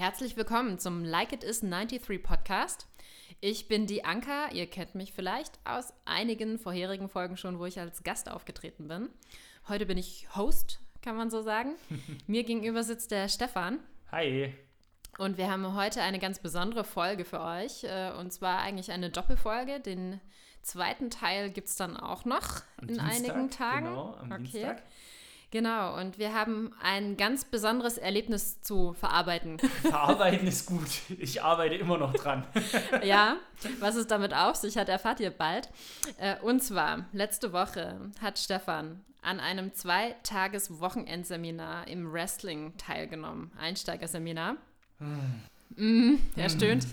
Herzlich willkommen zum Like It Is 93 Podcast. Ich bin die Anka. Ihr kennt mich vielleicht aus einigen vorherigen Folgen schon, wo ich als Gast aufgetreten bin. Heute bin ich Host, kann man so sagen. Mir gegenüber sitzt der Stefan. Hi. Und wir haben heute eine ganz besondere Folge für euch. äh, Und zwar eigentlich eine Doppelfolge. Den zweiten Teil gibt es dann auch noch Am in Dienstag, einigen Tagen. Genau, am Okay. Dienstag. Genau, und wir haben ein ganz besonderes Erlebnis zu verarbeiten. Verarbeiten ist gut. Ich arbeite immer noch dran. ja, was es damit auf sich hat, erfahrt ihr bald. Äh, Und zwar, letzte Woche hat Stefan an einem Zweitages-Wochenendseminar im Wrestling teilgenommen. Einsteigerseminar. Mm, er stöhnt.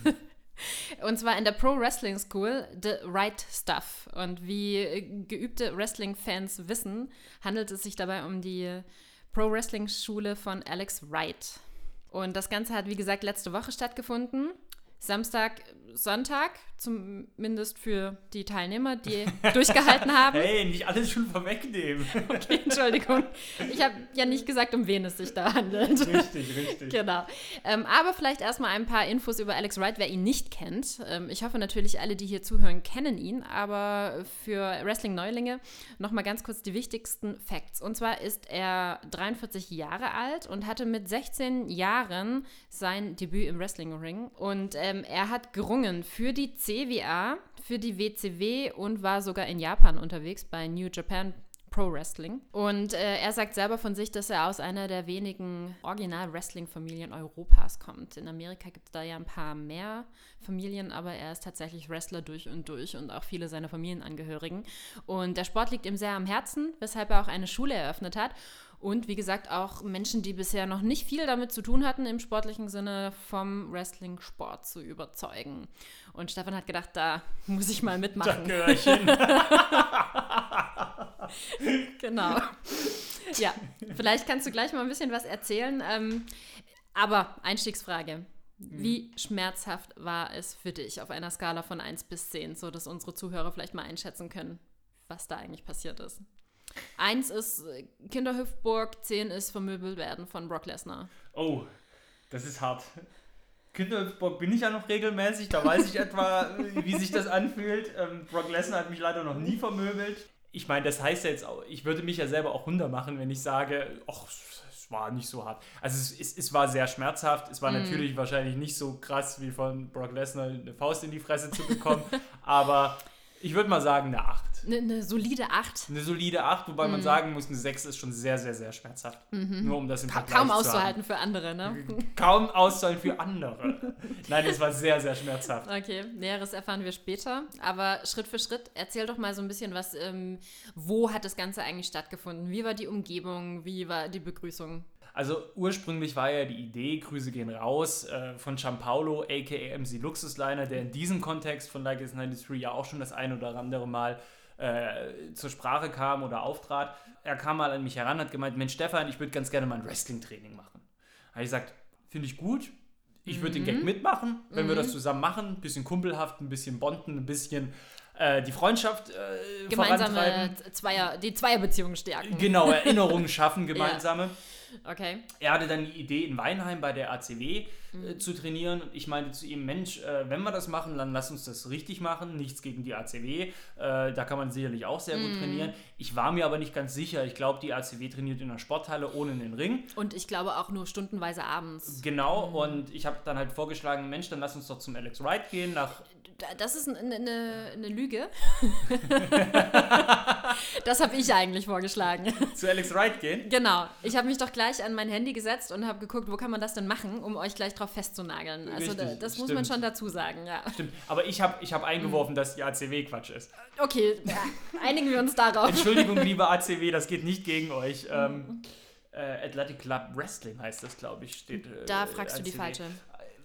Und zwar in der Pro Wrestling School The Right Stuff. Und wie geübte Wrestling-Fans wissen, handelt es sich dabei um die Pro Wrestling Schule von Alex Wright. Und das Ganze hat, wie gesagt, letzte Woche stattgefunden. Samstag, Sonntag, zumindest für die Teilnehmer, die durchgehalten haben. Hey, nicht alles schon vorwegnehmen. Okay, Entschuldigung. Ich habe ja nicht gesagt, um wen es sich da handelt. richtig, richtig. Genau. Ähm, aber vielleicht erstmal ein paar Infos über Alex Wright, wer ihn nicht kennt. Ähm, ich hoffe natürlich, alle, die hier zuhören, kennen ihn. Aber für Wrestling-Neulinge nochmal ganz kurz die wichtigsten Facts. Und zwar ist er 43 Jahre alt und hatte mit 16 Jahren sein Debüt im Wrestling-Ring. Und ähm, er hat gerungen für die CWA, für die WCW und war sogar in Japan unterwegs bei New Japan Pro Wrestling. Und äh, er sagt selber von sich, dass er aus einer der wenigen Original-Wrestling-Familien Europas kommt. In Amerika gibt es da ja ein paar mehr Familien, aber er ist tatsächlich Wrestler durch und durch und auch viele seiner Familienangehörigen. Und der Sport liegt ihm sehr am Herzen, weshalb er auch eine Schule eröffnet hat. Und wie gesagt, auch Menschen, die bisher noch nicht viel damit zu tun hatten, im sportlichen Sinne vom Wrestling-Sport zu überzeugen. Und Stefan hat gedacht, da muss ich mal Da mitmachen. gehöre ich hin. Genau. Ja, vielleicht kannst du gleich mal ein bisschen was erzählen. Ähm, aber Einstiegsfrage. Wie schmerzhaft war es für dich auf einer Skala von 1 bis 10, so dass unsere Zuhörer vielleicht mal einschätzen können, was da eigentlich passiert ist? 1 ist äh, Kinderhüftburg, 10 ist vermöbelt werden von Brock Lesnar. Oh, das ist hart. Kinderbock bin ich ja noch regelmäßig, da weiß ich etwa, wie sich das anfühlt. Ähm, Brock Lesnar hat mich leider noch nie vermöbelt. Ich meine, das heißt ja jetzt auch, ich würde mich ja selber auch runtermachen, wenn ich sage, ach, es war nicht so hart. Also es, es, es war sehr schmerzhaft. Es war natürlich wahrscheinlich nicht so krass, wie von Brock Lesnar eine Faust in die Fresse zu bekommen. aber ich würde mal sagen, eine 8. Eine ne solide 8. Eine solide 8, wobei man sagen muss, eine 6 ist schon sehr, sehr, sehr schmerzhaft. Nur um das im Ka Vergleich kaum zu haben. auszuhalten für andere, ne? Kaum auszuhalten für andere. Nein, es war sehr, sehr schmerzhaft. Okay, Näheres erfahren wir später. Aber Schritt für Schritt, erzähl doch mal so ein bisschen was, ähm, wo hat das Ganze eigentlich stattgefunden? Wie war die Umgebung? Wie war die Begrüßung? Also ursprünglich war ja die Idee, Grüße gehen raus, äh, von Gianpaolo, aka MC Luxusliner, der in diesem Kontext von Like It's 93 ja auch schon das ein oder andere Mal äh, zur Sprache kam oder auftrat. Er kam mal an mich heran, hat gemeint, Mensch Stefan, ich würde ganz gerne mal ein Wrestling-Training machen. Habe ich gesagt, finde ich gut. Ich würde den Gag mitmachen, wenn wir das zusammen machen. Ein bisschen kumpelhaft, ein bisschen bonden, ein bisschen äh, die Freundschaft äh, vorantreiben. Gemeinsame Zweier, die Zweierbeziehung stärken. Genau, Erinnerungen schaffen, gemeinsame. Okay. Er hatte dann die Idee, in Weinheim bei der ACW äh, zu trainieren. Und ich meinte zu ihm, Mensch, äh, wenn wir das machen, dann lass uns das richtig machen. Nichts gegen die ACW. Äh, da kann man sicherlich auch sehr gut trainieren. Ich war mir aber nicht ganz sicher. Ich glaube, die ACW trainiert in der Sporthalle ohne den Ring. Und ich glaube auch nur stundenweise abends. Genau. Und ich habe dann halt vorgeschlagen, Mensch, dann lass uns doch zum Alex Wright gehen. Nach, Das ist eine, eine, eine Lüge. das habe ich eigentlich vorgeschlagen. zu Alex Wright gehen. Genau. Ich habe mich doch gleich an mein Handy gesetzt und habe geguckt, wo kann man das denn machen, um euch gleich drauf festzunageln. Also Richtig, das muss man stimmt. schon dazu sagen, ja. Stimmt. Aber ich habe ich hab eingeworfen, dass die ACW Quatsch ist. Okay, ja, einigen wir uns darauf. Entschuldigung, liebe ACW, das geht nicht gegen euch. Ähm, äh, Athletic Club Wrestling heißt das, glaube ich, steht. Äh, Da fragst du die ACW. falsche.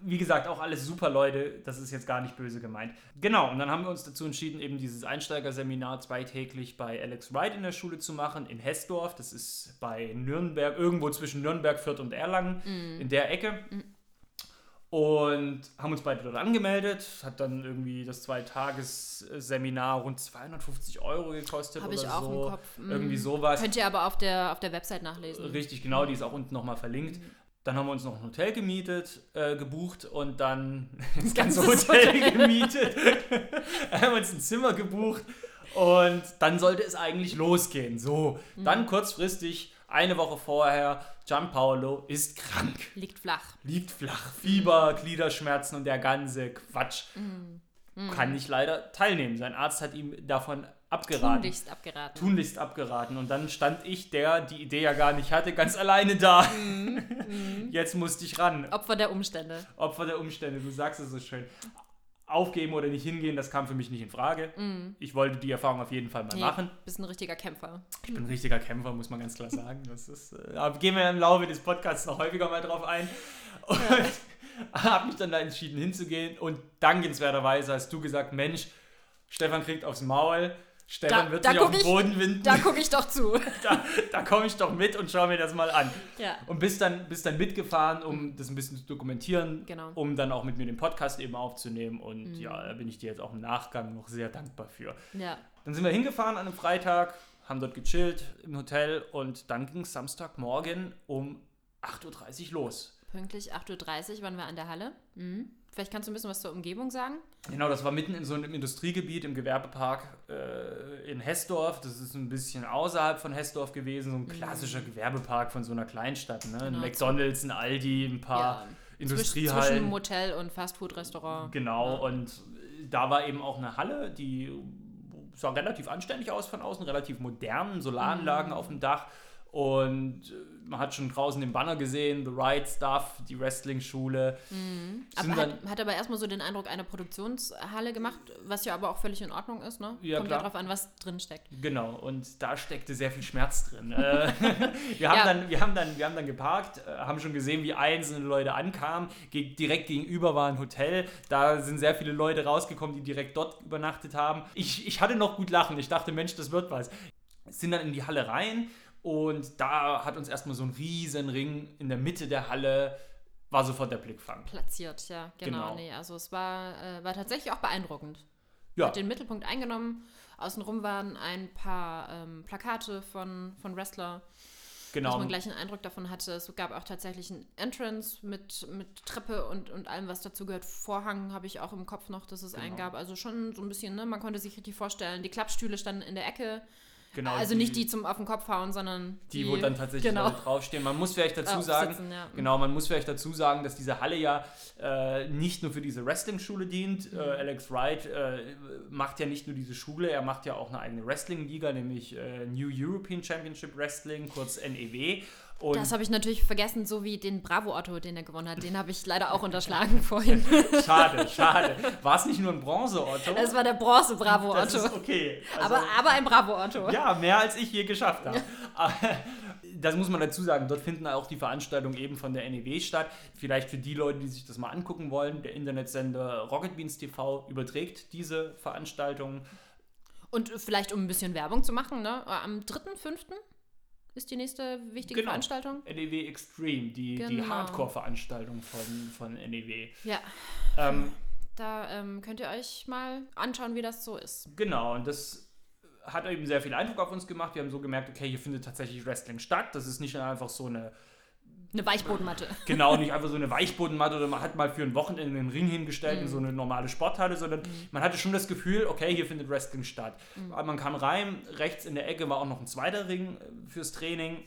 Wie gesagt, auch alles super Leute, das ist jetzt gar nicht böse gemeint. Genau, und dann haben wir uns dazu entschieden, eben dieses Einsteigerseminar zweitäglich bei Alex Wright in der Schule zu machen, in Hessdorf. Das ist bei Nürnberg, irgendwo zwischen Nürnberg, Fürth und Erlangen, in der Ecke. Und haben uns beide dort angemeldet, hat dann irgendwie das Zweitagesseminar rund 250 Euro gekostet Habe oder ich auch so. im Kopf. Mm. Irgendwie sowas. Könnt ihr aber auf der, auf der Website nachlesen. Richtig, genau, die ist auch unten nochmal verlinkt. Dann haben wir uns noch ein Hotel gemietet, äh, gebucht und dann das ganze Hotel, gemietet. haben uns ein Zimmer gebucht und dann sollte es eigentlich losgehen. So, mhm. dann kurzfristig, eine Woche vorher, Gianpaolo ist krank. Liegt flach. Liegt flach. Fieber, mhm. Gliederschmerzen und der ganze Quatsch. Mhm. Kann nicht leider teilnehmen. Sein Arzt hat ihm davon abgeraten. Tunlichst abgeraten. Tunlichst abgeraten. Und dann stand ich, der die Idee ja gar nicht hatte, ganz alleine da. Mm, Jetzt musste ich ran. Opfer der Umstände. Opfer der Umstände, du sagst es so schön aufgeben oder nicht hingehen, das kam für mich nicht in Frage. Mm. Ich wollte die Erfahrung auf jeden Fall mal nee, machen. Du bist ein richtiger Kämpfer. Ich bin ein richtiger Kämpfer, muss man ganz klar sagen. Das ist, äh, gehen wir im Laufe des Podcasts noch häufiger mal drauf ein. Und ja. habe mich dann da entschieden hinzugehen und dankenswerterweise hast du gesagt, Mensch, Stefan kriegt aufs Maul. Stefan da, wird sich auf den Boden winden. Da gucke ich doch zu. da, da komme ich doch mit und schaue mir das mal an. Ja. Und bist dann, bist dann mitgefahren, um das ein bisschen zu dokumentieren, genau. um dann auch mit mir den Podcast eben aufzunehmen. Und mhm. ja, da bin ich dir jetzt auch im Nachgang noch sehr dankbar für. Ja. Dann sind wir hingefahren an einem Freitag, haben dort gechillt im Hotel und dann ging es Samstagmorgen um 8.30 Uhr los. Pünktlich 8.30 Uhr waren wir an der Halle. Mhm. Vielleicht kannst du ein bisschen was zur Umgebung sagen. Genau, das war mitten in so einem Industriegebiet im Gewerbepark äh, in Hessdorf. Das ist ein bisschen außerhalb von Hessdorf gewesen, so ein mhm. klassischer mhm. Gewerbepark von so einer Kleinstadt. Ne? Genau. Ein McDonalds, ein Aldi, ein paar ja. Industriehallen. Zwischen Motel und Fastfood-Restaurant. Genau, ja. und da war eben auch eine Halle, die sah relativ anständig aus von außen, relativ modernen Solaranlagen mhm. auf dem Dach. Und äh, man hat schon draußen den Banner gesehen, The Right Stuff, die Wrestling-Schule. Mhm. Aber hat, hat, aber erstmal so den Eindruck einer Produktionshalle gemacht, was ja aber auch völlig in Ordnung ist, ne? Ja, Kommt klar. ja drauf an, was drin steckt. Genau, und da steckte sehr viel Schmerz drin. Äh, wir, haben ja. dann, wir, haben dann, wir haben dann geparkt, äh, haben schon gesehen, wie einzelne Leute ankamen. Ge direkt gegenüber war ein Hotel. Da sind sehr viele Leute rausgekommen, die direkt dort übernachtet haben. Ich, ich hatte noch gut lachen. Ich dachte, Mensch, das wird was. Sind dann in die Halle rein und da hat uns erstmal so ein riesen Ring in der Mitte der Halle, war sofort der Blickfang. Platziert, ja, genau. genau. Nee, also es war, äh, war tatsächlich auch beeindruckend. Ja. Hat den Mittelpunkt eingenommen. Außenrum waren ein paar ähm, Plakate von, von Wrestler. Genau. Dass man gleich einen Eindruck davon hatte. Es gab auch tatsächlich ein Entrance mit, mit Treppe und, und allem, was dazu gehört. Vorhang habe ich auch im Kopf noch, dass es genau. einen gab. Also schon so ein bisschen, ne? Man konnte sich richtig vorstellen. Die Klappstühle standen in der Ecke. Genau, also die, nicht die zum auf den Kopf hauen, sondern die, die wo dann tatsächlich genau. draufstehen. Man muss vielleicht dazu sagen, sitzen, ja. genau, man muss vielleicht dazu sagen, dass diese Halle ja äh, nicht nur für diese Wrestling-Schule dient. Mhm. Äh, Alex Wright äh, macht ja nicht nur diese Schule, er macht ja auch eine eigene Wrestling-Liga, nämlich äh, New European Championship Wrestling, kurz NEW. Und das habe ich natürlich vergessen, so wie den Bravo-Otto, den er gewonnen hat. Den habe ich leider auch unterschlagen vorhin. schade, schade. War es nicht nur ein Bronze-Otto? Es war der Bronze-Bravo-Otto. okay. Also, aber, aber ein Bravo-Otto. Ja, mehr als ich je geschafft habe. das muss man dazu sagen, dort finden auch die Veranstaltungen eben von der NEW statt. Vielleicht für die Leute, die sich das mal angucken wollen, der Internetsender Rocket Beans TV überträgt diese Veranstaltungen. Und vielleicht, um ein bisschen Werbung zu machen, ne? am 3.5 ist die nächste wichtige genau. Veranstaltung. NEW Extreme, die, genau. die Hardcore-Veranstaltung von, von NEW. Ja. Ähm, da ähm, könnt ihr euch mal anschauen, wie das so ist. Genau, und das hat eben sehr viel Eindruck auf uns gemacht. Wir haben so gemerkt, okay, hier findet tatsächlich Wrestling statt. Das ist nicht einfach so eine eine Weichbodenmatte. Genau, nicht einfach so eine Weichbodenmatte oder man hat mal für ein Wochenende einen Ring hingestellt mm. in so eine normale Sporthalle, sondern mm. man hatte schon das Gefühl, okay, hier findet Wrestling statt. Mm. Man kam rein, rechts in der Ecke war auch noch ein zweiter Ring äh, fürs Training.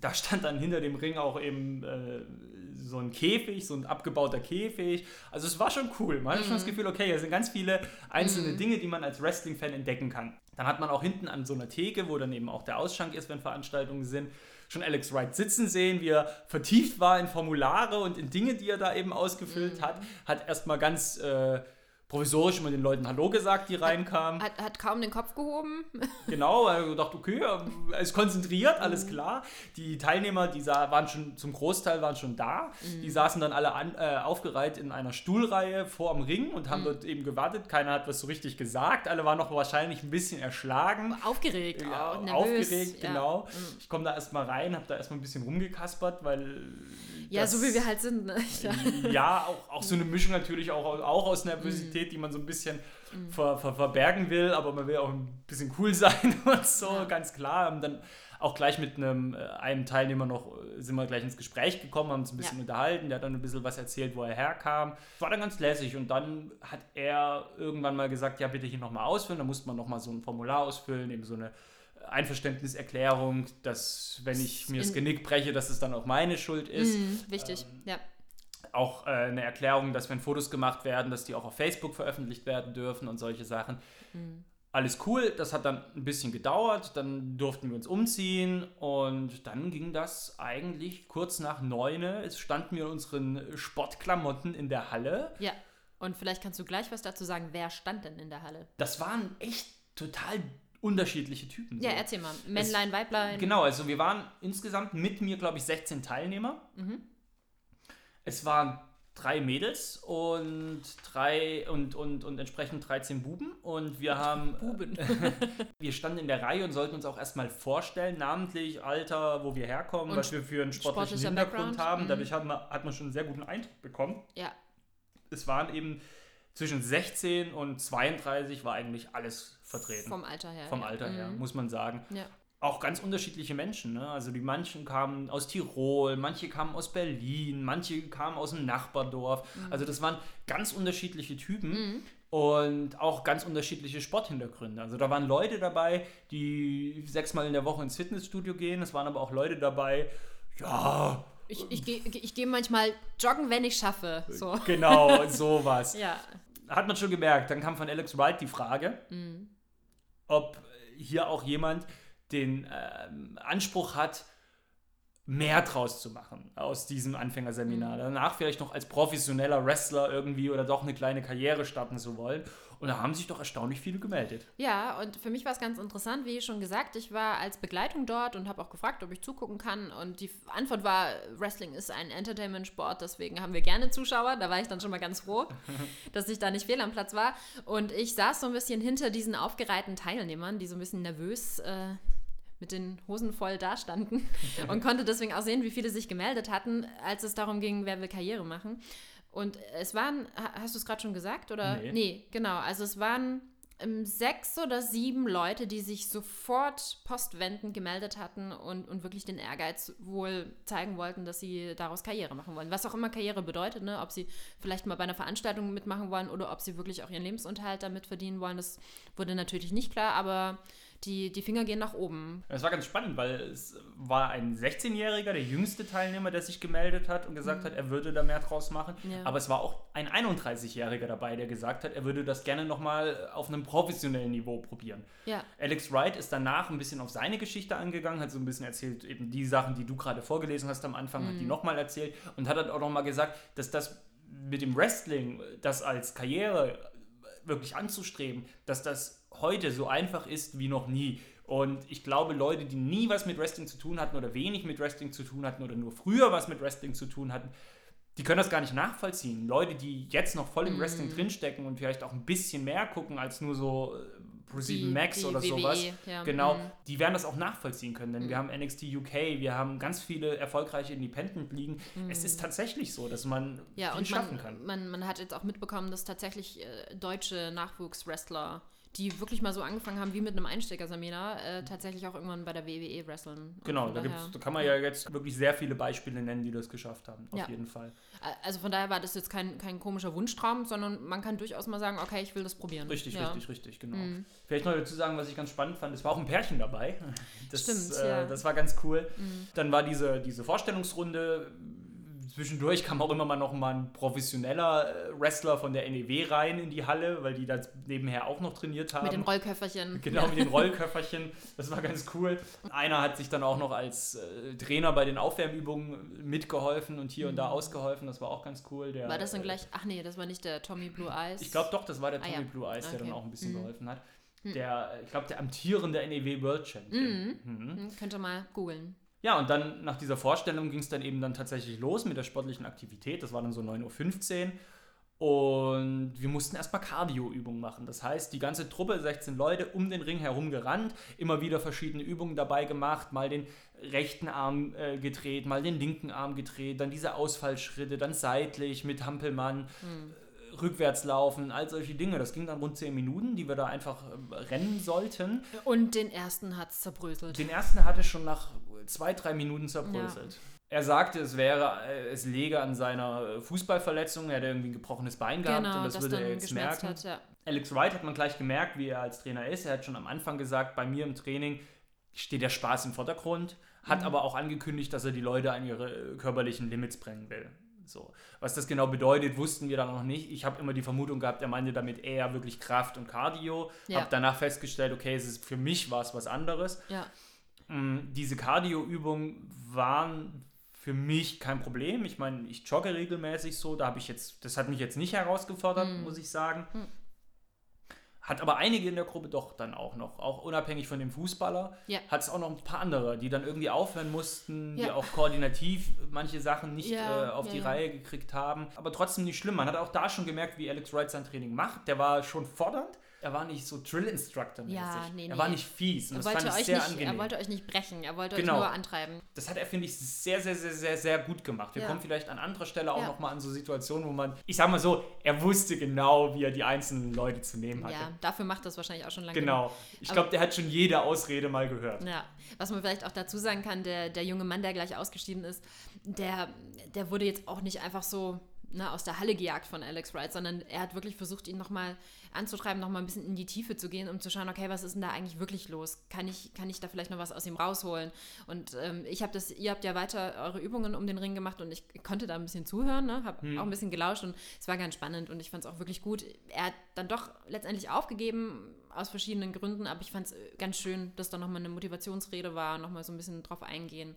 Da stand dann hinter dem Ring auch eben äh, so ein Käfig, so ein abgebauter Käfig. Also es war schon cool. Man hatte schon das Gefühl, okay, hier sind ganz viele einzelne Dinge, die man als Wrestling-Fan entdecken kann. Dann hat man auch hinten an so einer Theke, wo dann eben auch der Ausschank ist, wenn Veranstaltungen sind, schon Alex Wright sitzen sehen, wie er vertieft war in Formulare und in Dinge, die er da eben ausgefüllt mhm. hat. Hat erstmal ganz äh, provisorisch immer den Leuten Hallo gesagt, die reinkamen. Hat, hat kaum den Kopf gehoben. Genau, er gedacht, okay, er ist konzentriert, alles mhm. klar. Die Teilnehmer, die waren schon zum Großteil waren schon da. Mhm. Die saßen dann alle an, äh, aufgereiht in einer Stuhlreihe vor am Ring und haben mhm. dort eben gewartet. Keiner hat was so richtig gesagt. Alle waren noch wahrscheinlich ein bisschen erschlagen. Aufgeregt, ja, Aufgeregt, ja. genau. Mhm. Ich komme da erstmal rein, habe da erstmal ein bisschen rumgekaspert, weil Ja, so wie wir halt sind. Ne? Ja, ja auch, auch so eine Mischung natürlich auch, auch aus Nervosität, mm. die man so ein bisschen mm. ver, ver, verbergen will, aber man will auch ein bisschen cool sein und so, ja. ganz klar. Und dann auch gleich mit einem, äh, einem Teilnehmer noch, äh, sind wir gleich ins Gespräch gekommen, haben uns ein bisschen ja. unterhalten, der hat dann ein bisschen was erzählt, wo er herkam. War dann ganz lässig und dann hat er irgendwann mal gesagt, ja bitte hier nochmal ausfüllen, da musste man nochmal so ein Formular ausfüllen, eben so eine Einverständniserklärung, dass wenn ich mir das Genick breche, dass es dann auch meine Schuld ist. Mhm, wichtig, ähm, ja. Auch äh, eine Erklärung, dass wenn Fotos gemacht werden, dass die auch auf Facebook veröffentlicht werden dürfen und solche Sachen. Mhm. Alles cool, das hat dann ein bisschen gedauert, dann durften wir uns umziehen und dann ging das eigentlich kurz nach neun. Es standen wir in unseren Sportklamotten in der Halle. Ja, und vielleicht kannst du gleich was dazu sagen, wer stand denn in der Halle? Das waren echt total unterschiedliche Typen. So. Ja, erzähl mal. Männlein, es, Weiblein. Genau, also wir waren insgesamt mit mir, glaube ich, 16 Teilnehmer. Mhm. Es waren drei Mädels und drei und, und, und entsprechend 13 Buben. Und wir haben. Buben. wir standen in der Reihe und sollten uns auch erstmal vorstellen, namentlich Alter, wo wir herkommen, und was wir für einen sportlichen Hintergrund Background. haben. Mhm. Dadurch hat man, hat man schon einen sehr guten Eindruck bekommen. Ja. Es waren eben zwischen 16 und 32 war eigentlich alles vertreten. Vom Alter her. Vom ja. Alter her, mhm. muss man sagen. Ja. Auch ganz unterschiedliche Menschen. Ne? Also die manchen kamen aus Tirol, manche kamen aus Berlin, manche kamen aus dem Nachbardorf. Mhm. Also das waren ganz unterschiedliche Typen. Mhm. Und auch ganz unterschiedliche Sporthintergründe. Also da waren Leute dabei, die sechsmal in der Woche ins Fitnessstudio gehen. Es waren aber auch Leute dabei, ja, ich, ich gehe ich geh manchmal joggen, wenn ich schaffe. So. Genau, sowas. ja. Hat man schon gemerkt. Dann kam von Alex Wright die Frage, mhm. ob hier auch jemand den äh, Anspruch hat, mehr draus zu machen aus diesem Anfängerseminar. Mhm. Danach vielleicht noch als professioneller Wrestler irgendwie oder doch eine kleine Karriere starten zu wollen. Und da haben sich doch erstaunlich viele gemeldet. Ja, und für mich war es ganz interessant, wie schon gesagt, ich war als Begleitung dort und habe auch gefragt, ob ich zugucken kann. Und die Antwort war, Wrestling ist ein Entertainment-Sport, deswegen haben wir gerne Zuschauer. Da war ich dann schon mal ganz froh, dass ich da nicht fehl am Platz war. Und ich saß so ein bisschen hinter diesen aufgereihten Teilnehmern, die so ein bisschen nervös äh, mit den Hosen voll dastanden und konnte deswegen auch sehen, wie viele sich gemeldet hatten, als es darum ging, wer will Karriere machen. Und es waren, hast du es gerade schon gesagt? Oder? Nee. nee, genau. Also es waren ähm, sechs oder sieben Leute, die sich sofort postwendend gemeldet hatten und, und wirklich den Ehrgeiz wohl zeigen wollten, dass sie daraus Karriere machen wollen. Was auch immer Karriere bedeutet, ne? ob sie vielleicht mal bei einer Veranstaltung mitmachen wollen oder ob sie wirklich auch ihren Lebensunterhalt damit verdienen wollen, das wurde natürlich nicht klar, aber die, die Finger gehen nach oben. Das war ganz spannend, weil es war ein 16-Jähriger, der jüngste Teilnehmer, der sich gemeldet hat und gesagt mhm. hat, er würde da mehr draus machen. Ja. Aber es war auch ein 31-Jähriger dabei, der gesagt hat, er würde das gerne nochmal auf einem professionellen Niveau probieren. Ja. Alex Wright ist danach ein bisschen auf seine Geschichte angegangen, hat so ein bisschen erzählt, eben die Sachen, die du gerade vorgelesen hast am Anfang, mhm. hat die mhm. nochmal erzählt und hat dann auch nochmal gesagt, dass das mit dem Wrestling, das als Karriere wirklich anzustreben, dass das heute so einfach ist wie noch nie. Und ich glaube, Leute, die nie was mit Wrestling zu tun hatten oder wenig mit Wrestling zu tun hatten oder nur früher was mit Wrestling zu tun hatten, die können das gar nicht nachvollziehen. Leute, die jetzt noch voll im Wrestling mm. drinstecken und vielleicht auch ein bisschen mehr gucken als nur so äh, Pro7 Max oder WWE, sowas, ja. genau, mm. die werden das auch nachvollziehen können. Denn mm. wir haben NXT UK, wir haben ganz viele erfolgreiche Independent-Ligen. Es ist tatsächlich so, dass man ja, viel schaffen man, kann. Man, man hat jetzt auch mitbekommen, dass tatsächlich äh, deutsche Nachwuchswrestler die wirklich mal so angefangen haben wie mit einem Einsteigerseminar, äh, tatsächlich auch irgendwann bei der WWE wresteln. Genau, da, da, kann man ja jetzt wirklich sehr viele Beispiele nennen, die das geschafft haben, auf ja. jeden Fall. Also von daher war das jetzt kein, kein komischer Wunschtraum, sondern man kann durchaus mal sagen, okay, ich will das probieren. Richtig, ja. richtig, richtig, genau. Mhm. Vielleicht noch dazu sagen, was ich ganz spannend fand, es war auch ein Pärchen dabei. Das, Stimmt, äh, ja. Das war ganz cool. Mhm. Dann war diese, diese Vorstellungsrunde zwischendurch kam auch immer mal noch mal ein professioneller äh, Wrestler von der NEW rein in die Halle, weil die da nebenher auch noch trainiert haben. Mit den Rollköfferchen. Genau, mit den Rollköfferchen. Das war ganz cool. Einer hat sich dann auch noch als äh, Trainer bei den Aufwärmübungen mitgeholfen und hier mhm. und da mhm. ausgeholfen. Das war auch ganz cool. Der, war das dann gleich, ach nee, das war nicht der Tommy Blue Eyes? Ich glaube doch, das war der Tommy ah, ja. Blue Eyes, der okay. dann auch ein bisschen mhm. geholfen hat. Mhm. Der, ich glaube, der amtierende NEW World Champion. Mhm. Mhm. Könnt ihr mal googeln. Ja, und dann nach dieser Vorstellung ging es dann eben dann tatsächlich los mit der sportlichen Aktivität. Das war dann so 9.15 Uhr. Und wir mussten erstmal Cardio-Übungen machen. Das heißt, die ganze Truppe, 16 Leute, um den Ring herum gerannt, immer wieder verschiedene Übungen dabei gemacht, mal den rechten Arm äh, gedreht, mal den linken Arm gedreht, dann diese Ausfallschritte, dann seitlich mit Hampelmann, hm. Rückwärts laufen, all solche Dinge. Das ging dann rund 10 Minuten, die wir da einfach äh, rennen sollten. Und den ersten hat es zerbröselt. Den ersten hatte schon nach zwei, drei Minuten zerbröselt. Ja. Er sagte, es wäre, äh, es läge an seiner äh, Fußballverletzung. Er hätte irgendwie ein gebrochenes Bein gehabt genau, und das, das würde er jetzt merken. Hat, ja. Alex Wright hat man gleich gemerkt, wie er als Trainer ist. Er hat schon am Anfang gesagt, bei mir im Training steht der Spaß im Vordergrund, hat mhm. aber auch angekündigt, dass er die Leute an ihre äh, körperlichen Limits bringen will. So. Was das genau bedeutet, wussten wir dann noch nicht. Ich habe immer die Vermutung gehabt, er meinte damit eher wirklich Kraft und Cardio. Ja. Habe danach festgestellt, okay, es ist für mich war es was anderes. Ja. Mm, diese Cardio-Übungen waren für mich kein Problem. Ich meine, ich jogge regelmäßig so, da habe ich jetzt, das hat mich jetzt nicht herausgefordert, mhm. muss ich sagen. Mhm. Hat aber einige in der Gruppe doch dann auch noch, auch unabhängig von dem Fußballer, ja. hat es auch noch ein paar andere, die dann irgendwie aufhören mussten, ja. die auch koordinativ manche Sachen nicht ja, äh, auf die Reihe gekriegt haben. Aber trotzdem nicht schlimm. Man hat auch da schon gemerkt, wie Alex Wright sein Training macht. Der war schon fordernd, er war nicht so Drill-Instructor-mäßig. Ja, nee, er war nicht fies und das fand ich sehr nicht, angenehm. Er wollte euch nicht brechen, er wollte genau. euch nur antreiben. Das hat er, finde ich, sehr, sehr, sehr, sehr, sehr gut gemacht. Wir ja. kommen vielleicht an anderer Stelle auch ja. nochmal an so Situationen, wo man, ich sag mal so, er wusste genau, wie er die einzelnen Leute zu nehmen hatte. Ja, dafür macht das wahrscheinlich auch schon lange. Genau. Genug. Ich glaube, der hat schon jede Ausrede mal gehört. Ja, was man vielleicht auch dazu sagen kann, der, der junge Mann, der gleich ausgeschieden ist, der, der wurde jetzt auch nicht einfach so ne, aus der Halle gejagt von Alex Wright, sondern er hat wirklich versucht, ihn nochmal anzutreiben, nochmal ein bisschen in die Tiefe zu gehen, um zu schauen, okay, was ist denn da eigentlich wirklich los? Kann ich, kann ich da vielleicht noch was aus ihm rausholen? Und ähm, ich habe das, ihr habt ja weiter eure Übungen um den Ring gemacht und ich konnte da ein bisschen zuhören, ne? habe hm. auch ein bisschen gelauscht und es war ganz spannend und ich fand es auch wirklich gut. Er hat dann doch letztendlich aufgegeben, aus verschiedenen Gründen, aber ich fand es ganz schön, dass da nochmal eine Motivationsrede war, nochmal so ein bisschen drauf eingehen.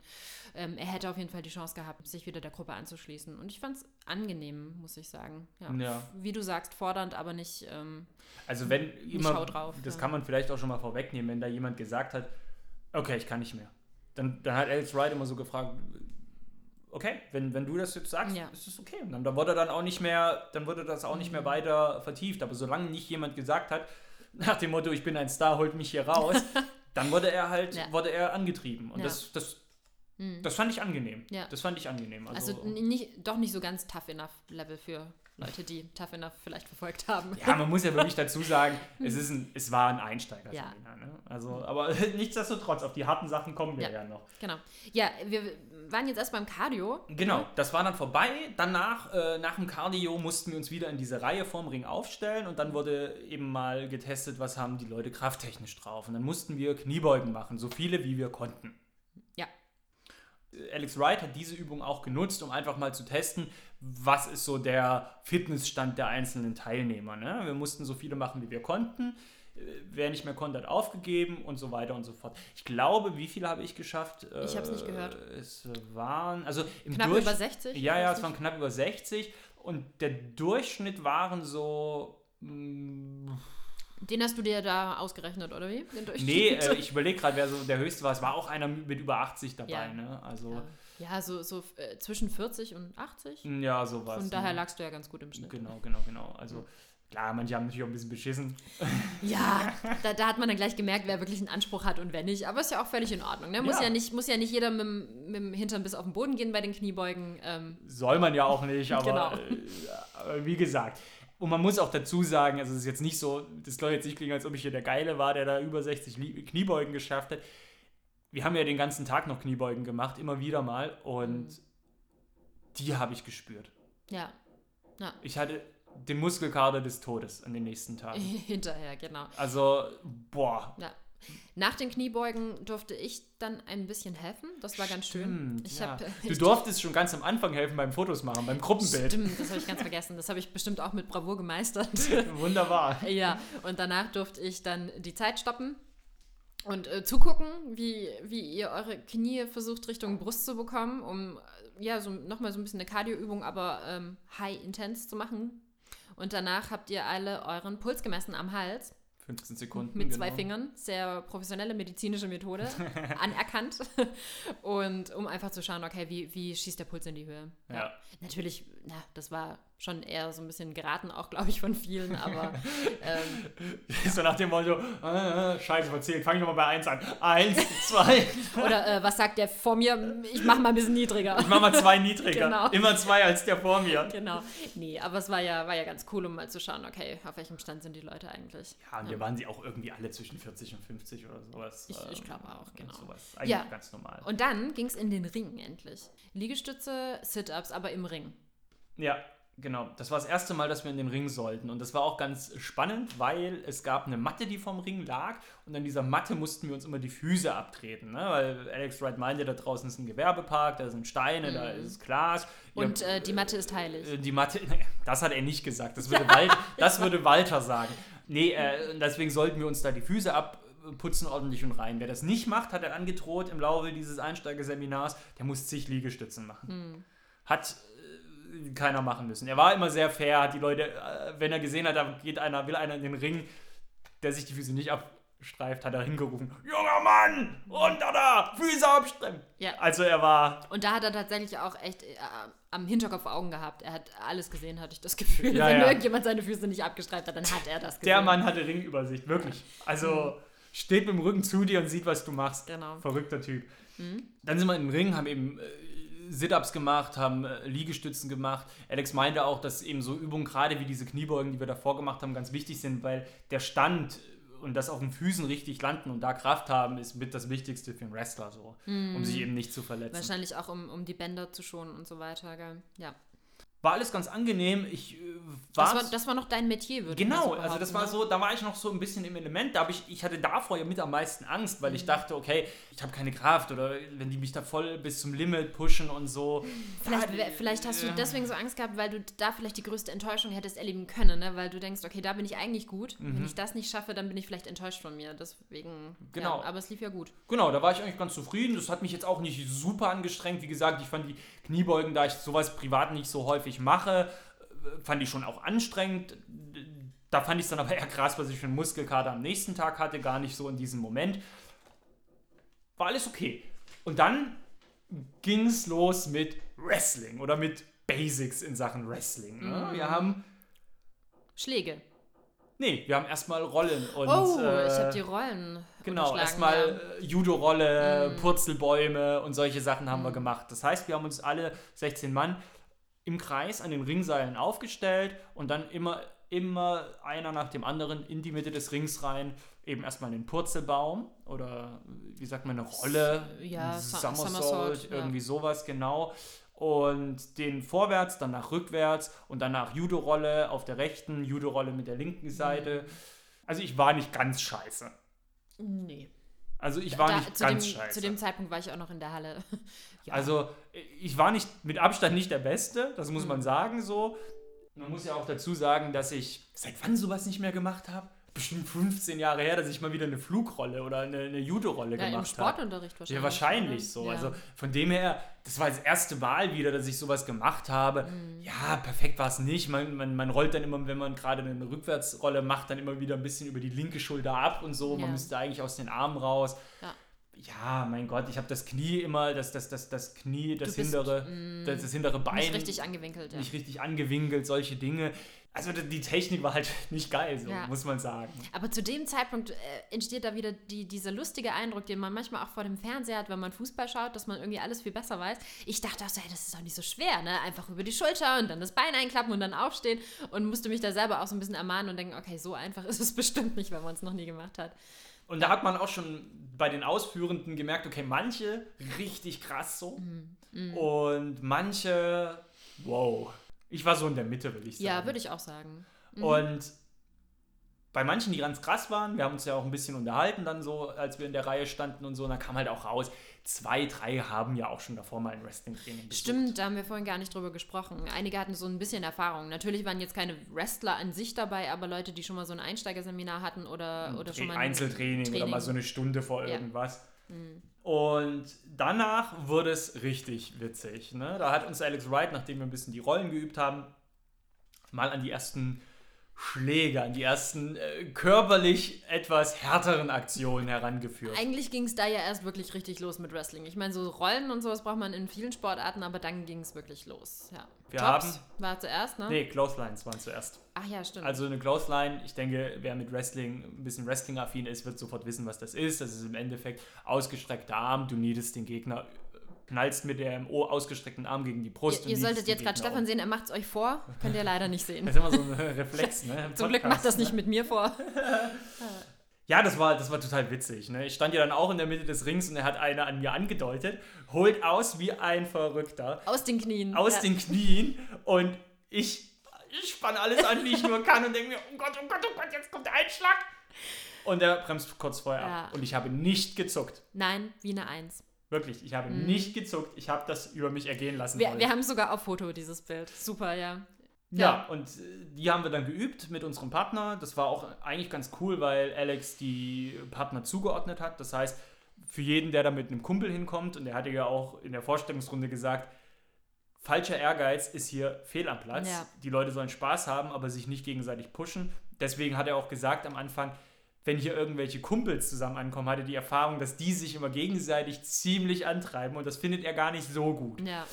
Ähm, er hätte auf jeden Fall die Chance gehabt, sich wieder der Gruppe anzuschließen. Und ich fand es angenehm, muss ich sagen. Ja. ja. Wie du sagst, fordernd, aber nicht. Ähm, also, wenn immer. Drauf, das ja. kann man vielleicht auch schon mal vorwegnehmen, wenn da jemand gesagt hat, okay, ich kann nicht mehr. Dann, dann hat Alex Wright immer so gefragt, okay, wenn, wenn du das jetzt sagst, ja. ist es okay. Und dann, dann wurde dann auch nicht mehr, dann wurde das auch nicht mehr mhm. weiter vertieft. Aber solange nicht jemand gesagt hat, nach dem Motto, ich bin ein Star, holt mich hier raus, dann wurde er halt, ja. wurde er angetrieben. Und ja. das, das, hm. das fand ich angenehm. Ja. Das fand ich angenehm. Also, also nicht, doch nicht so ganz tough enough Level für Leute, die Tough Enough vielleicht verfolgt haben. Ja, man muss ja wirklich dazu sagen, es, ist ein, es war ein Einsteiger. Ja. Ne? Also, aber nichtsdestotrotz, auf die harten Sachen kommen wir ja, ja noch. Genau. Ja, wir waren jetzt erst beim Cardio. Genau, das war dann vorbei. Danach, äh, nach dem Cardio, mussten wir uns wieder in diese Reihe vorm Ring aufstellen und dann wurde eben mal getestet, was haben die Leute krafttechnisch drauf. Und dann mussten wir Kniebeugen machen, so viele wie wir konnten. Ja. Alex Wright hat diese Übung auch genutzt, um einfach mal zu testen, was ist so der Fitnessstand der einzelnen Teilnehmer. Ne? Wir mussten so viele machen, wie wir konnten. Äh, wer nicht mehr konnte, hat aufgegeben und so weiter und so fort. Ich glaube, wie viele habe ich geschafft? Ich habe es nicht gehört. Es waren, also im Knapp Durch über 60? Ja, ja, es waren knapp über 60 und der Durchschnitt waren so. Mh, mm, den hast du dir da ausgerechnet, oder wie? nee, äh, ich überlege gerade, wer so der höchste war. Es war auch einer mit über 80 dabei. Ja. Ne? Also, ja. Ja, so, so äh, zwischen 40 und 80. Ja, sowas. Von daher lagst du ja ganz gut im Schnitt. Genau, genau, genau. Also klar, manche haben natürlich auch ein bisschen beschissen. Ja, da, da hat man dann gleich gemerkt, wer wirklich einen Anspruch hat und wer nicht. Aber ist ja auch völlig in Ordnung. Ne? Muss, ja. ja nicht, muss ja nicht jeder mit, mit dem Hintern bis auf den Boden gehen bei den Kniebeugen. Ähm. Soll man ja auch nicht, aber genau. äh, wie gesagt. Und man muss auch dazu sagen, also es ist jetzt nicht so, das soll jetzt nicht klingen, als ob ich hier der Geile war, der da über 60 Kniebeugen geschafft hat wir haben ja den ganzen Tag noch Kniebeugen gemacht, immer wieder mal. Und mhm. die habe ich gespürt. Ja. ja. Ich hatte den Muskelkater des Todes an den nächsten Tagen. Hinterher, genau. Also, boah. Ja. Nach den Kniebeugen durfte ich dann ein bisschen helfen. Das war ganz schön. Ich ja. hab, du ich durftest schon ganz am Anfang helfen beim Fotos machen, beim Gruppenbild. Stimmt, das habe ich ganz vergessen. Das habe ich bestimmt auch mit Bravour gemeistert. Wunderbar. Ja, und danach durfte ich dann die Zeit stoppen und äh, zugucken, wie, wie ihr eure Knie versucht Richtung Brust zu bekommen, um ja so nochmal so ein bisschen eine Cardioübung, aber ähm, high intense zu machen. Und danach habt ihr alle euren Puls gemessen am Hals. 15 Sekunden. Mit zwei genau. Fingern. Sehr professionelle medizinische Methode. anerkannt. Und um einfach zu schauen, okay, wie, wie schießt der Puls in die Höhe. Ja. ja. Natürlich, na, das war schon eher so ein bisschen geraten, auch glaube ich von vielen, aber ähm, so nach dem Motto, äh, scheiße, verzählt, fange ich nochmal bei 1 an. 1, 2. Oder äh, was sagt der vor mir? Ich mache mal ein bisschen niedriger. Ich mache mal zwei niedriger. Genau. Immer zwei als der vor mir. Genau. Nee, aber es war ja, war ja ganz cool, um mal zu schauen, okay, auf welchem Stand sind die Leute eigentlich. Ja, und ja. wir waren sie auch irgendwie alle zwischen 40 und 50 oder sowas. Ich, ich glaube auch, genau. Sowas. Eigentlich ja. ganz normal. Und dann ging es in den Ring endlich. Liegestütze, Sit-Ups, aber im Ring. Ja, Genau, das war das erste Mal, dass wir in den Ring sollten. Und das war auch ganz spannend, weil es gab eine Matte, die vom Ring lag. Und an dieser Matte mussten wir uns immer die Füße abtreten. Ne? Weil Alex Wright meinte, da draußen ist ein Gewerbepark, da sind Steine, mhm. da ist Glas. Und äh, die Matte ist heilig. Äh, die Matte, das hat er nicht gesagt. Das würde, Wal das würde Walter sagen. Nee, äh, deswegen sollten wir uns da die Füße abputzen ordentlich und rein. Wer das nicht macht, hat er angedroht im Laufe dieses Einsteigerseminars, der muss zig Liegestützen machen. Mhm. Hat keiner machen müssen. Er war immer sehr fair, hat die Leute, äh, wenn er gesehen hat, da geht einer, will einer in den Ring, der sich die Füße nicht abstreift, hat er hingerufen, junger Mann, runter da, Füße abstreifen. Ja. Also er war... Und da hat er tatsächlich auch echt äh, am Hinterkopf Augen gehabt. Er hat alles gesehen, hatte ich das Gefühl. Ja, wenn ja. irgendjemand seine Füße nicht abgestreift hat, dann hat er das gesehen. Der Mann hatte Ringübersicht, wirklich. Also mhm. steht mit dem Rücken zu dir und sieht, was du machst. Genau. Verrückter Typ. Mhm. Dann sind wir den Ring, haben eben äh, Sit-Ups gemacht, haben äh, Liegestützen gemacht. Alex meinte auch, dass eben so Übungen, gerade wie diese Kniebeugen, die wir davor gemacht haben, ganz wichtig sind, weil der Stand und das auf den Füßen richtig landen und da Kraft haben, ist mit das Wichtigste für einen Wrestler so, mm. um sich eben nicht zu verletzen. Wahrscheinlich auch, um, um die Bänder zu schonen und so weiter, gell? Ja war alles ganz angenehm. Ich äh, das, war, das war noch dein Metier, würde Genau, so also das war ne? so, da war ich noch so ein bisschen im Element. Da ich, ich hatte davor ja mit am meisten Angst, weil mhm. ich dachte, okay, ich habe keine Kraft oder wenn die mich da voll bis zum Limit pushen und so. Vielleicht, da, vielleicht hast du deswegen so Angst gehabt, weil du da vielleicht die größte Enttäuschung hättest erleben können, ne? weil du denkst, okay, da bin ich eigentlich gut. Mhm. Wenn ich das nicht schaffe, dann bin ich vielleicht enttäuscht von mir. Deswegen, genau. Ja, aber es lief ja gut. Genau, da war ich eigentlich ganz zufrieden. Das hat mich jetzt auch nicht super angestrengt. Wie gesagt, ich fand die Kniebeugen, da ich sowas privat nicht so häufig mache, fand ich schon auch anstrengend. Da fand ich es dann aber eher krass, was ich für einen Muskelkater am nächsten Tag hatte, gar nicht so in diesem Moment. War alles okay. Und dann ging es los mit Wrestling oder mit Basics in Sachen Wrestling. Ne? Wir mhm. haben Schläge. Nee, wir haben erstmal Rollen und. Oh, äh, ich habe die Rollen. Genau, erstmal ja. Äh, Judo-Rolle, mm. Purzelbäume und solche Sachen haben mm. wir gemacht. Das heißt, wir haben uns alle 16 Mann im Kreis an den Ringseilen aufgestellt und dann immer, immer einer nach dem anderen in die Mitte des Rings rein. Eben erstmal den Purzelbaum oder wie sagt man, eine Rolle, ja, Somersault, Somersault irgendwie ja. sowas, genau. Und den vorwärts, danach rückwärts und danach Judo-Rolle auf der rechten, Judo-Rolle mit der linken Seite. Mhm. Also ich war nicht ganz scheiße. Nee. Also ich war da, nicht ganz dem, scheiße. Zu dem Zeitpunkt war ich auch noch in der Halle. ja. Also ich war nicht mit Abstand nicht der Beste, das muss mhm. man sagen so. Man muss ja auch dazu sagen, dass ich seit wann sowas nicht mehr gemacht habe bestimmt 15 Jahre her, dass ich mal wieder eine Flugrolle oder eine, eine Judo-Rolle ja, gemacht habe. Sportunterricht wahrscheinlich. Ja, wahrscheinlich oder? so. Ja. Also von dem her, das war das erste Mal wieder, dass ich sowas gemacht habe. Mhm. Ja, perfekt war es nicht. Man, man, man rollt dann immer, wenn man gerade eine Rückwärtsrolle macht, dann immer wieder ein bisschen über die linke Schulter ab und so. Ja. Man müsste eigentlich aus den Armen raus. Ja ja, mein Gott, ich habe das Knie immer, das, das, das, das Knie, das bist, hintere, mm, das, das, hintere Bein. Nicht richtig angewinkelt, ja. Nicht richtig angewinkelt, solche Dinge. Also die Technik war halt nicht geil, so ja. muss man sagen. Aber zu dem Zeitpunkt äh, entsteht da wieder die, dieser lustige Eindruck, den man manchmal auch vor dem Fernseher hat, wenn man Fußball schaut, dass man irgendwie alles viel besser weiß. Ich dachte auch so, hey, das ist doch nicht so schwer, ne? Einfach über die Schulter und dann das Bein einklappen und dann aufstehen und musste mich da selber auch so ein bisschen ermahnen und denken, okay, so einfach ist es bestimmt nicht, wenn man es noch nie gemacht hat. Und da hat man auch schon bei den Ausführenden gemerkt, okay, manche richtig krass so mm, mm. und manche, wow. Ich war so in der Mitte, würde ich sagen. Ja, würde ich auch sagen. Mhm. Und bei manchen, die ganz krass waren, wir haben uns ja auch ein bisschen unterhalten dann so, als wir in der Reihe standen und so, und da kam halt auch raus, zwei, drei haben ja auch schon davor mal ein Wrestling-Training besucht. Stimmt, da haben wir vorhin gar nicht drüber gesprochen. Einige hatten so ein bisschen Erfahrung. Natürlich waren jetzt keine Wrestler an sich dabei, aber Leute, die schon mal so ein Einsteigerseminar hatten oder, oder schon mal ein Einzeltraining Training. oder mal so eine Stunde vor ja. irgendwas. Mhm. Und danach wurde es richtig witzig. Ne? Da hat uns Alex Wright, nachdem wir ein bisschen die Rollen geübt haben, mal an die ersten Schläge, an die ersten äh, körperlich etwas härteren Aktionen herangeführt. Eigentlich ging es da ja erst wirklich richtig los mit Wrestling. Ich meine, so Rollen und sowas braucht man in vielen Sportarten, aber dann ging es wirklich los. Ja. Wir Jobs haben- war zuerst, ne? Nee, Clotheslines waren zuerst. Ach ja, stimmt. Also eine Clothesline, ich denke, wer mit Wrestling ein bisschen Wrestling-affin ist, wird sofort wissen, was das ist. Das ist im Endeffekt ausgestreckter Arm, du niedest den Gegner, knallst mit dem O- ausgestreckten Arm gegen die Brust. ihr ihr solltet jetzt gerade Stefan sehen, er macht es euch vor. Könnt ihr leider nicht sehen. Das ist immer so ein Reflex, ne? Zum Glück macht das ne? nicht mit mir vor. Ja, das war, das war total witzig. Ne? Ich stand ja dann auch in der Mitte des Rings und er hat eine an mir angedeutet, holt aus wie ein Verrückter, Aus den Knien. aus ja. den Knien und ich, ich spann alles an, wie ich nur kann und denke mir, oh Gott, oh Gott, oh Gott, jetzt kommt der Einschlag. Und er bremst kurz vorher Ja. ab. Und ich habe nicht gezuckt. Nein, wie eine Eins. Wirklich, ich habe nicht gezuckt. Ich habe das über mich ergehen lassen. Mhm. Wir, wir haben sogar auf Foto, dieses Bild. Super, ja. Ja, und äh, die haben wir dann geübt mit unserem Partner. Das war auch eigentlich ganz cool, weil Alex die Partner zugeordnet hat. Das heißt, für jeden, der da mit einem Kumpel hinkommt, und er hatte ja auch in der Vorstellungsrunde gesagt, falscher Ehrgeiz ist hier fehl am Platz. Ja. Die Leute sollen Spaß haben, aber sich nicht gegenseitig pushen. Deswegen hat er auch gesagt am Anfang, wenn hier irgendwelche Kumpels zusammen ankommen, hatte die Erfahrung, dass die sich immer gegenseitig ziemlich antreiben und das findet er gar nicht so gut. Ja.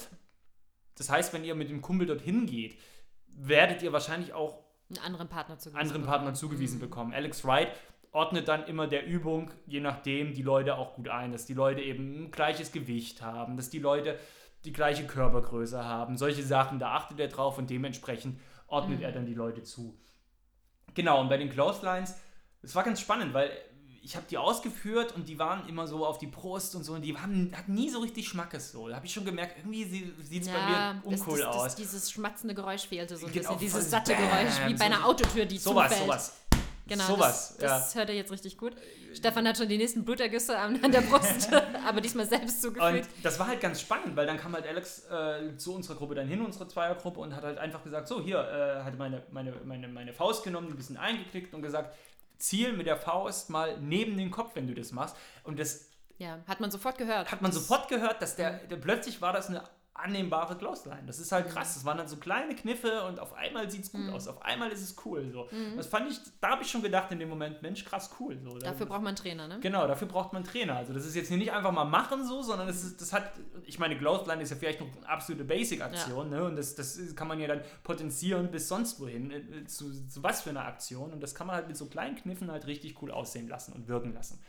Das heißt, wenn ihr mit dem Kumpel dorthin geht, werdet ihr wahrscheinlich auch Einen anderen Partner zugewiesen. anderen bekommen. Partnern zugewiesen bekommen. Alex Wright ordnet dann immer der Übung, je nachdem, die Leute auch gut ein, dass die Leute eben ein gleiches Gewicht haben, dass die Leute die gleiche Körpergröße haben. Solche Sachen, da achtet er drauf und dementsprechend ordnet Mhm. er dann die Leute zu. Genau, und bei den Clotheslines, es war ganz spannend, weil ich habe die ausgeführt und die waren immer so auf die Brust und so und die haben, hatten nie so richtig Schmackes so. Da habe ich schon gemerkt, irgendwie sieht es bei Ja, mir das, uncool das, aus. das, dieses schmatzende Geräusch fehlte so ein Genau, bisschen. Dieses satte bam, Geräusch, wie bei so- einer Autotür, die sowas, zufällt. sowas. Genau, sowas, das, das ja. hört er jetzt richtig gut. Stefan hat schon die nächsten Blutergüsse an, an der Brust, aber diesmal selbst zugefügt. Und das war halt ganz spannend, weil dann kam halt Alex äh, zu unserer Gruppe dann hin, unsere Zweiergruppe, und hat halt einfach gesagt, so, hier, äh, hat meine, meine, meine, meine Faust genommen, ein bisschen eingeklickt und gesagt, ziel mit der Faust mal neben den Kopf, wenn du das machst. Und das Ja, hat man sofort gehört. hat man sofort gehört, dass der, der plötzlich war das eine annehmbare Clothesline. Das ist halt krass. Das waren dann so kleine Kniffe und auf einmal sieht es gut aus. Auf einmal ist es cool. So. Das fand ich, da habe ich schon gedacht in dem Moment, Mensch, krass cool. So. Dafür braucht man Trainer, ne? Genau, dafür braucht man Trainer. Also das ist jetzt hier nicht einfach mal machen so, sondern das, ist, das hat, ich meine, Clothesline ist ja vielleicht noch eine absolute Basic-Aktion, ne? Und das, das kann man ja dann potenzieren bis sonst wohin, äh, zu, zu was für einer Aktion. Und das kann man halt mit so kleinen Kniffen halt richtig cool aussehen lassen und wirken lassen.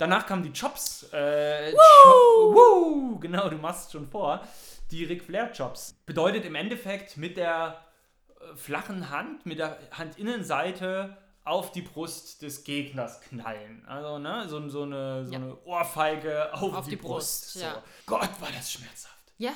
Danach kamen die Chops. Äh, Woo! Woo! Genau, du machst es schon vor. Die Ric Flair Chops. Bedeutet im Endeffekt mit der äh, flachen Hand, mit der Handinnenseite auf die Brust des Gegners knallen. Also, ne, so, so, eine, so Ja. eine Ohrfeige auf, Auf die, die Brust. Brust, so. ja. Gott, war das schmerzhaft. Ja,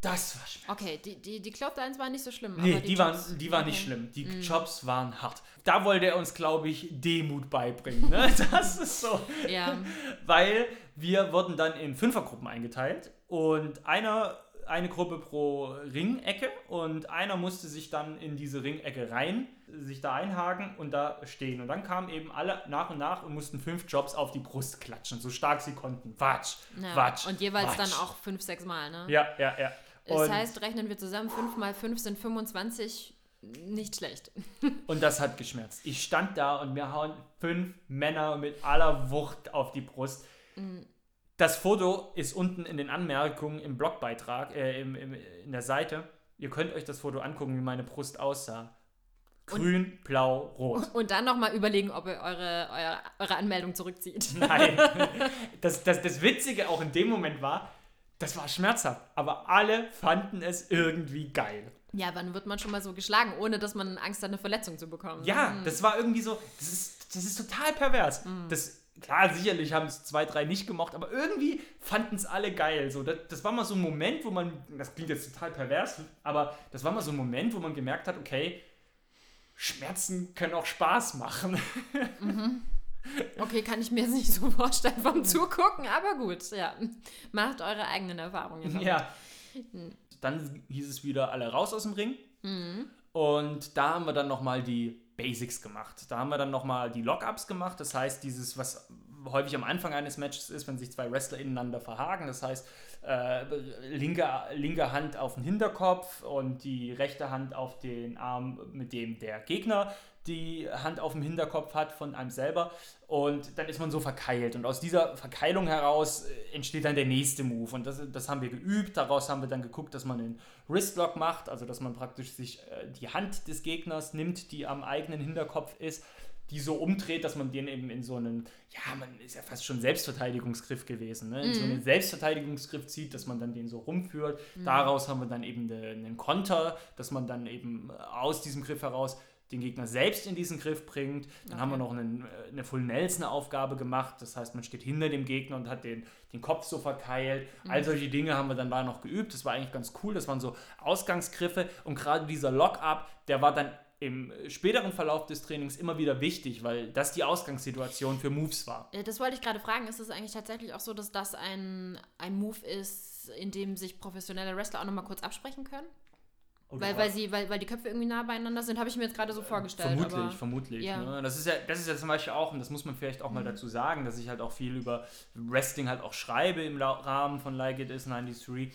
Das war schmerzhaft. okay. Die, die, die Cloud-Lines waren nicht so schlimm. Nee, aber die, Chops- waren, die waren nicht okay. schlimm. Die Chops waren hart. Da wollte er uns, glaube ich, Demut beibringen. Ne? Das ist so. Ja, Weil wir wurden dann in Fünfergruppen eingeteilt und einer, eine Gruppe pro Ringecke und einer musste sich dann in diese Ringecke rein, sich da einhaken und da stehen. Und dann kamen eben alle nach und nach und mussten fünf Jobs auf die Brust klatschen, so stark sie konnten. Watsch, ja. watsch. Und jeweils watsch. dann auch fünf, sechs Mal, ne? Ja, ja, ja. Das Und, heißt, rechnen wir zusammen, 5 mal 5 sind 25, nicht schlecht. und das hat geschmerzt. Ich stand da und mir hauen fünf Männer mit aller Wucht auf die Brust. Das Foto ist unten in den Anmerkungen im Blogbeitrag, äh, im, im, in der Seite. Ihr könnt euch das Foto angucken, wie meine Brust aussah. Grün, blau, rot. Und dann nochmal überlegen, ob ihr eure, eure, eure Anmeldung zurückzieht. Nein. Das, das, das Witzige auch in dem Moment war, das war schmerzhaft, aber alle fanden es irgendwie geil. Ja, wann wird man schon mal so geschlagen, ohne dass man Angst hat, eine Verletzung zu bekommen? Ja, das war irgendwie so, das ist, das ist total pervers. Das, klar, sicherlich haben es zwei, drei nicht gemocht, aber irgendwie fanden es alle geil. So, das, das war mal so ein Moment, wo man, das klingt jetzt total pervers, aber das war mal so ein Moment, wo man gemerkt hat, okay, Schmerzen können auch Spaß machen. Okay, kann ich mir jetzt nicht so vorstellen vom Zugucken, aber gut, ja. Macht eure eigenen Erfahrungen. damit. Ja. Dann hieß es wieder alle raus aus dem Ring. Und da haben wir dann nochmal die Basics gemacht. Da haben wir dann nochmal die Lockups gemacht. Das heißt, dieses, was häufig am Anfang eines Matches ist, wenn sich zwei Wrestler ineinander verhaken. Das heißt, äh, linke, linke Hand auf den Hinterkopf und die rechte Hand auf den Arm, mit dem der Gegner die Hand auf dem Hinterkopf hat von einem selber und dann ist man so verkeilt und aus dieser Verkeilung heraus äh, entsteht dann der nächste Move und das, das haben wir geübt, daraus haben wir dann geguckt, dass man den Wristlock macht, also dass man praktisch sich äh, die Hand des Gegners nimmt, die am eigenen Hinterkopf ist die so umdreht, dass man den eben in so einen, ja, man ist ja fast schon Selbstverteidigungsgriff gewesen, ne? in mm. so einen mhm. Selbstverteidigungsgriff zieht, dass man dann den so rumführt. Mm. Daraus haben wir dann eben einen Konter, dass man dann eben aus diesem Griff heraus den Gegner selbst in diesen Griff bringt. Dann okay. haben wir noch einen, äh, eine Full Nelson-Aufgabe gemacht. Das heißt, man steht hinter dem Gegner und hat den, den Kopf so verkeilt. Mhm. All solche Dinge haben wir dann da noch geübt. Das war eigentlich ganz cool. Das waren so Ausgangsgriffe. Und gerade dieser Lock-up, der war dann im späteren Verlauf des Trainings immer wieder wichtig, weil das die Ausgangssituation für Moves war. Das wollte ich gerade fragen. Ist es eigentlich tatsächlich auch so, dass das ein, ein Move ist, in dem sich professionelle Wrestler auch nochmal kurz absprechen können? Weil, weil, sie, weil, weil die Köpfe irgendwie nah beieinander sind, habe ich mir jetzt gerade so vorgestellt. Vermutlich, aber, vermutlich. Ja. Ne? Das, ist ja, das ist ja zum Beispiel auch, und das muss man vielleicht auch mal mhm. dazu sagen, dass ich halt auch viel über Wrestling halt auch schreibe im Rahmen von Like It Is 93.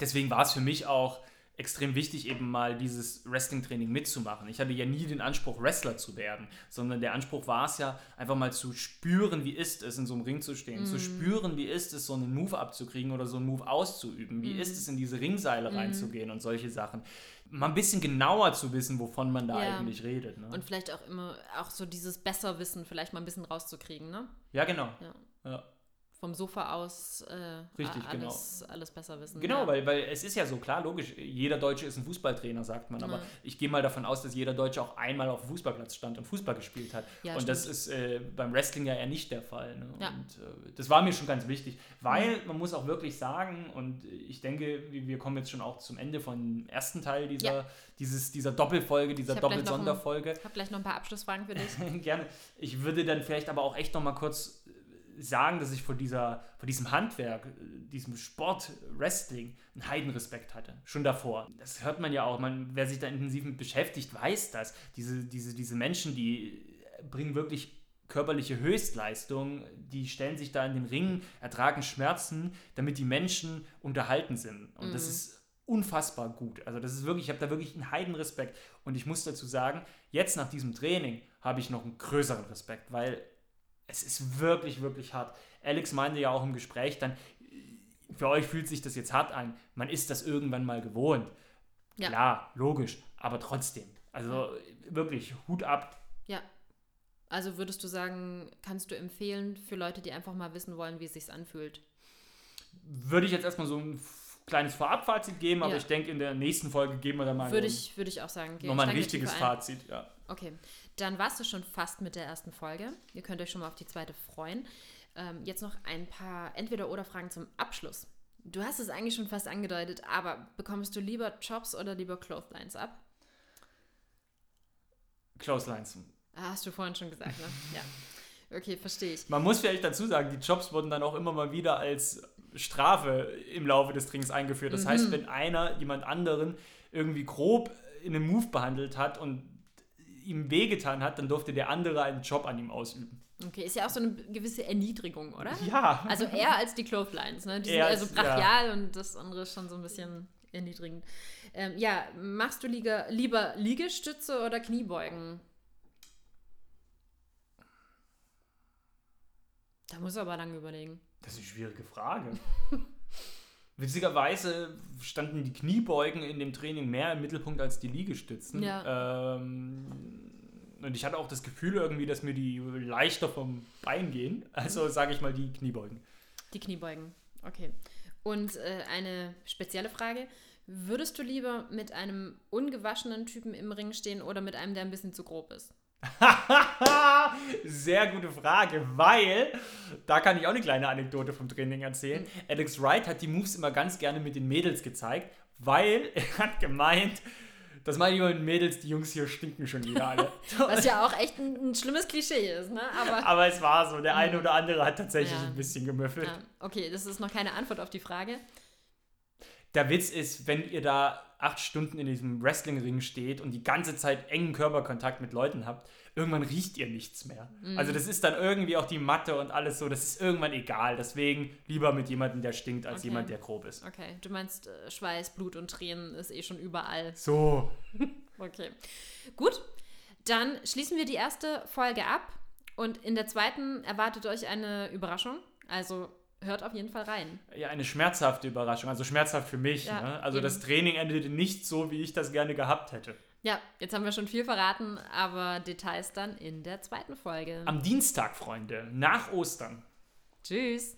Deswegen war es für mich auch extrem wichtig, eben mal dieses Wrestling-Training mitzumachen. Ich hatte ja nie den Anspruch, Wrestler zu werden, sondern der Anspruch war es ja, einfach mal zu spüren, wie ist es, in so einem Ring zu stehen, mm. zu mhm. spüren, wie ist es, so einen Move abzukriegen oder so einen Move auszuüben, wie mm. ist es, in diese Ringseile mm. reinzugehen und solche Sachen. Mal ein bisschen genauer zu wissen, wovon man da ja. eigentlich redet. Ne? Und vielleicht auch immer, auch so dieses Besserwissen vielleicht mal ein bisschen rauszukriegen, ne? Ja, genau. Ja. ja vom Sofa aus äh, Richtig, alles, genau. alles besser wissen. Genau, ja. weil, weil es ist ja so klar, logisch, jeder Deutsche ist ein Fußballtrainer, sagt man. Aber ja. ich gehe mal davon aus, dass jeder Deutsche auch einmal auf dem Fußballplatz stand und Fußball gespielt hat. Ja, und stimmt. das ist äh, beim Wrestling ja eher nicht der Fall. Ne? Und äh, das war mir schon ganz wichtig, weil man muss auch wirklich sagen, und ich denke, wir kommen jetzt schon auch zum Ende vom ersten Teil dieser, dieses, dieser Doppelfolge, dieser Doppelsonderfolge. Ich habe gleich noch ein paar Abschlussfragen für dich. Gerne. Ich würde dann vielleicht aber auch echt noch mal kurz sagen, dass ich vor, dieser, vor diesem Handwerk, diesem Sport, Wrestling, einen Heidenrespekt hatte. Schon davor. Das hört man ja auch. Man, wer sich da intensiv mit beschäftigt, weiß das. Diese, diese, diese Menschen, die bringen wirklich körperliche Höchstleistung, die stellen sich da in den Ring, ertragen Schmerzen, damit die Menschen unterhalten sind. Und mhm. das ist unfassbar gut. Also das ist wirklich, ich habe da wirklich einen Heidenrespekt. Und ich muss dazu sagen, jetzt nach diesem Training habe ich noch einen größeren Respekt, weil es ist wirklich, wirklich hart. Alex meinte ja auch im Gespräch dann, für euch fühlt sich das jetzt hart an. Man ist das irgendwann mal gewohnt. Ja. Klar, logisch, aber trotzdem. Also wirklich, Hut ab. Ja. Also würdest du sagen, kannst du empfehlen für Leute, die einfach mal wissen wollen, wie es sich anfühlt? Würde ich jetzt erstmal so ein kleines Vorabfazit geben, aber ja. ich denke, in der nächsten Folge geben wir dann mal würde ich, würde ich auch sagen, nochmal ein richtiges Fazit. Ja. Okay, dann warst du schon fast mit der ersten Folge. Ihr könnt euch schon mal auf die zweite freuen. Ähm, jetzt noch ein paar Entweder-Oder-Fragen zum Abschluss. Du hast es eigentlich schon fast angedeutet, aber bekommst du lieber Chops oder lieber Clotheslines ab? Clotheslines. Ah, hast du vorhin schon gesagt, ne? Ja. Okay, verstehe ich. Man muss vielleicht dazu sagen, die Jobs wurden dann auch immer mal wieder als Strafe im Laufe des Trainings eingeführt. Das mhm. heißt, wenn einer jemand anderen irgendwie grob in einem Move behandelt hat und ihm wehgetan hat, dann durfte der andere einen Job an ihm ausüben. Okay, ist ja auch so eine gewisse Erniedrigung, oder? Ja. Also eher als die Clotheslines, ne? Die sind eher so brachial ja. und das andere ist schon so ein bisschen erniedrigend. Ähm, ja, machst du lieber, lieber Liegestütze oder Kniebeugen? Da muss er aber lange überlegen. Das ist eine schwierige Frage. Witzigerweise standen die Kniebeugen in dem Training mehr im Mittelpunkt als die Liegestützen. Ja. Ähm, und ich hatte auch das Gefühl irgendwie, dass mir die leichter vom Bein gehen. Also sage ich mal die Kniebeugen. Die Kniebeugen, okay. Und äh, eine spezielle Frage. Würdest du lieber mit einem ungewaschenen Typen im Ring stehen oder mit einem, der ein bisschen zu grob ist? Sehr gute Frage, weil da kann ich auch eine kleine Anekdote vom Training erzählen. Alex Wright hat die Moves immer ganz gerne mit den Mädels gezeigt, weil er hat gemeint, das meine ich immer mit Mädels, die Jungs hier stinken schon wieder alle. Was ja auch echt ein, ein, schlimmes Klischee ist, ne? Aber, Aber es war so, der eine mhm. oder andere hat tatsächlich ja. ein bisschen gemüffelt. Ja. Okay, das ist noch keine Antwort auf die Frage. Der Witz ist, wenn ihr da acht Stunden in diesem Wrestlingring steht und die ganze Zeit engen Körperkontakt mit Leuten habt, irgendwann riecht ihr nichts mehr. Mhm. Also das ist dann irgendwie auch die Matte und alles so, das ist irgendwann egal. Deswegen lieber mit jemandem, der stinkt, als okay. jemand, der grob ist. Okay, du meinst äh, Schweiß, Blut und Tränen ist eh schon überall. So. okay. Gut. Dann schließen wir die erste Folge ab und in der zweiten erwartet euch eine Überraschung. Also hört auf jeden Fall rein. Ja, eine schmerzhafte Überraschung, also schmerzhaft für mich. Ja, ne? Also eben. das Training endete nicht so, wie ich das gerne gehabt hätte. Ja, jetzt haben wir schon viel verraten, aber Details dann in der zweiten Folge. Am Dienstag, Freunde, nach Ostern. Tschüss.